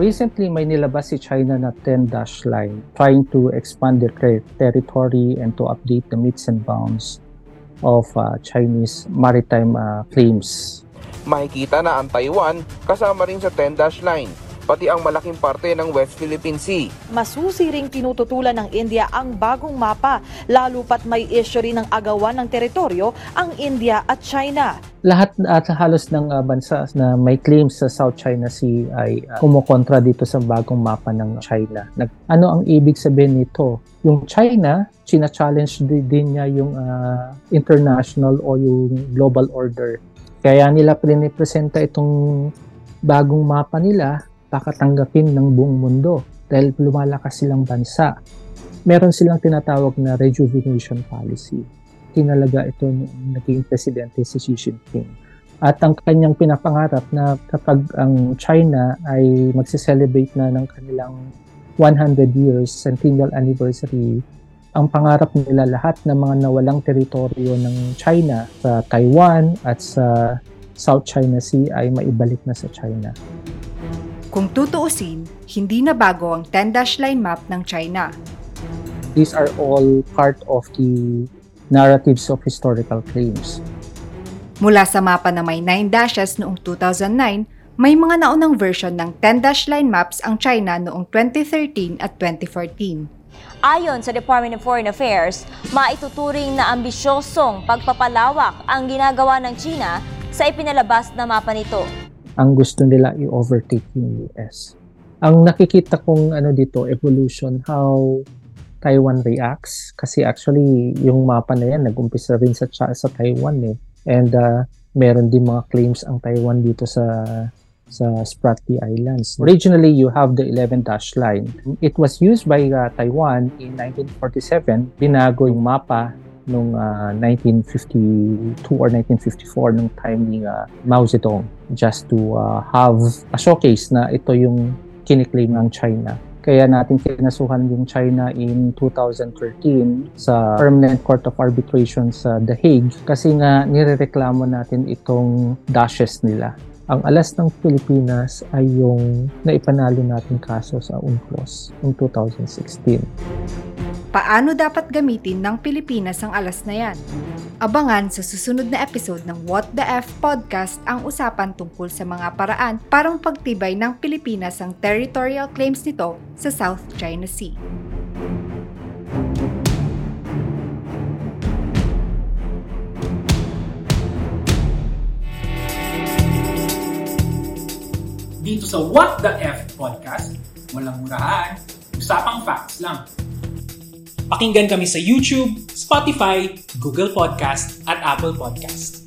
Recently, may nilabas si China na 10-dash line trying to expand their ter- territory and to update the meets and bounds of uh, Chinese maritime uh, claims. Makikita na ang Taiwan kasama rin sa 10-dash line, pati ang malaking parte ng West Philippine Sea. Masusi ring tinututulan ng India ang bagong mapa, lalo pat may issue rin ng agawan ng teritoryo ang India at China. Lahat at halos ng uh, bansa na may claims sa South China Sea ay uh, kumukontra dito sa bagong mapa ng China. Nag, ano ang ibig sabihin nito? Yung China, china-challenge di- din niya yung uh, international o yung global order. Kaya nila pinipresenta itong bagong mapa nila pakatanggapin ng buong mundo dahil lumalakas silang bansa. Meron silang tinatawag na rejuvenation policy. Tinalaga ito nung naging presidente si Xi Jinping. At ang kanyang pinapangarap na kapag ang China ay magse-celebrate na ng kanilang 100 years centennial anniversary, ang pangarap nila lahat ng mga nawalang teritoryo ng China sa Taiwan at sa South China Sea ay maibalik na sa China. Kung tutuusin, hindi na bago ang 10-dash line map ng China. These are all part of the narratives of historical claims. Mula sa mapa na may 9 dashes noong 2009, may mga naunang version ng 10-dash line maps ang China noong 2013 at 2014. Ayon sa Department of Foreign Affairs, maituturing na ambisyosong pagpapalawak ang ginagawa ng China sa ipinalabas na mapa nito. Ang gusto nila i-overtake yung US. Ang nakikita kong ano dito, evolution, how Taiwan reacts. Kasi actually, yung mapa na yan, nag-umpisa rin sa, sa Taiwan eh. And uh, meron din mga claims ang Taiwan dito sa sa Spratly Islands. Originally, you have the 11 dash line. It was used by uh, Taiwan in 1947. Binago yung mapa nung uh, 1952 or 1954 nung time ni uh, Mao Zedong just to uh, have a showcase na ito yung kiniklaim ng China. Kaya natin kinasuhan yung China in 2013 sa Permanent Court of Arbitration sa The Hague kasi nga nirereklamo natin itong dashes nila. Ang alas ng Pilipinas ay yung naipanalo natin kaso sa UNCLOS noong 2016. Paano dapat gamitin ng Pilipinas ang alas na yan? Abangan sa susunod na episode ng What the F podcast ang usapan tungkol sa mga paraan parang pagtibay ng Pilipinas ang territorial claims nito sa South China Sea. Dito sa What the F podcast, walang murahan, usapang facts lang. Pakinggan kami sa YouTube, Spotify, Google Podcast at Apple Podcast.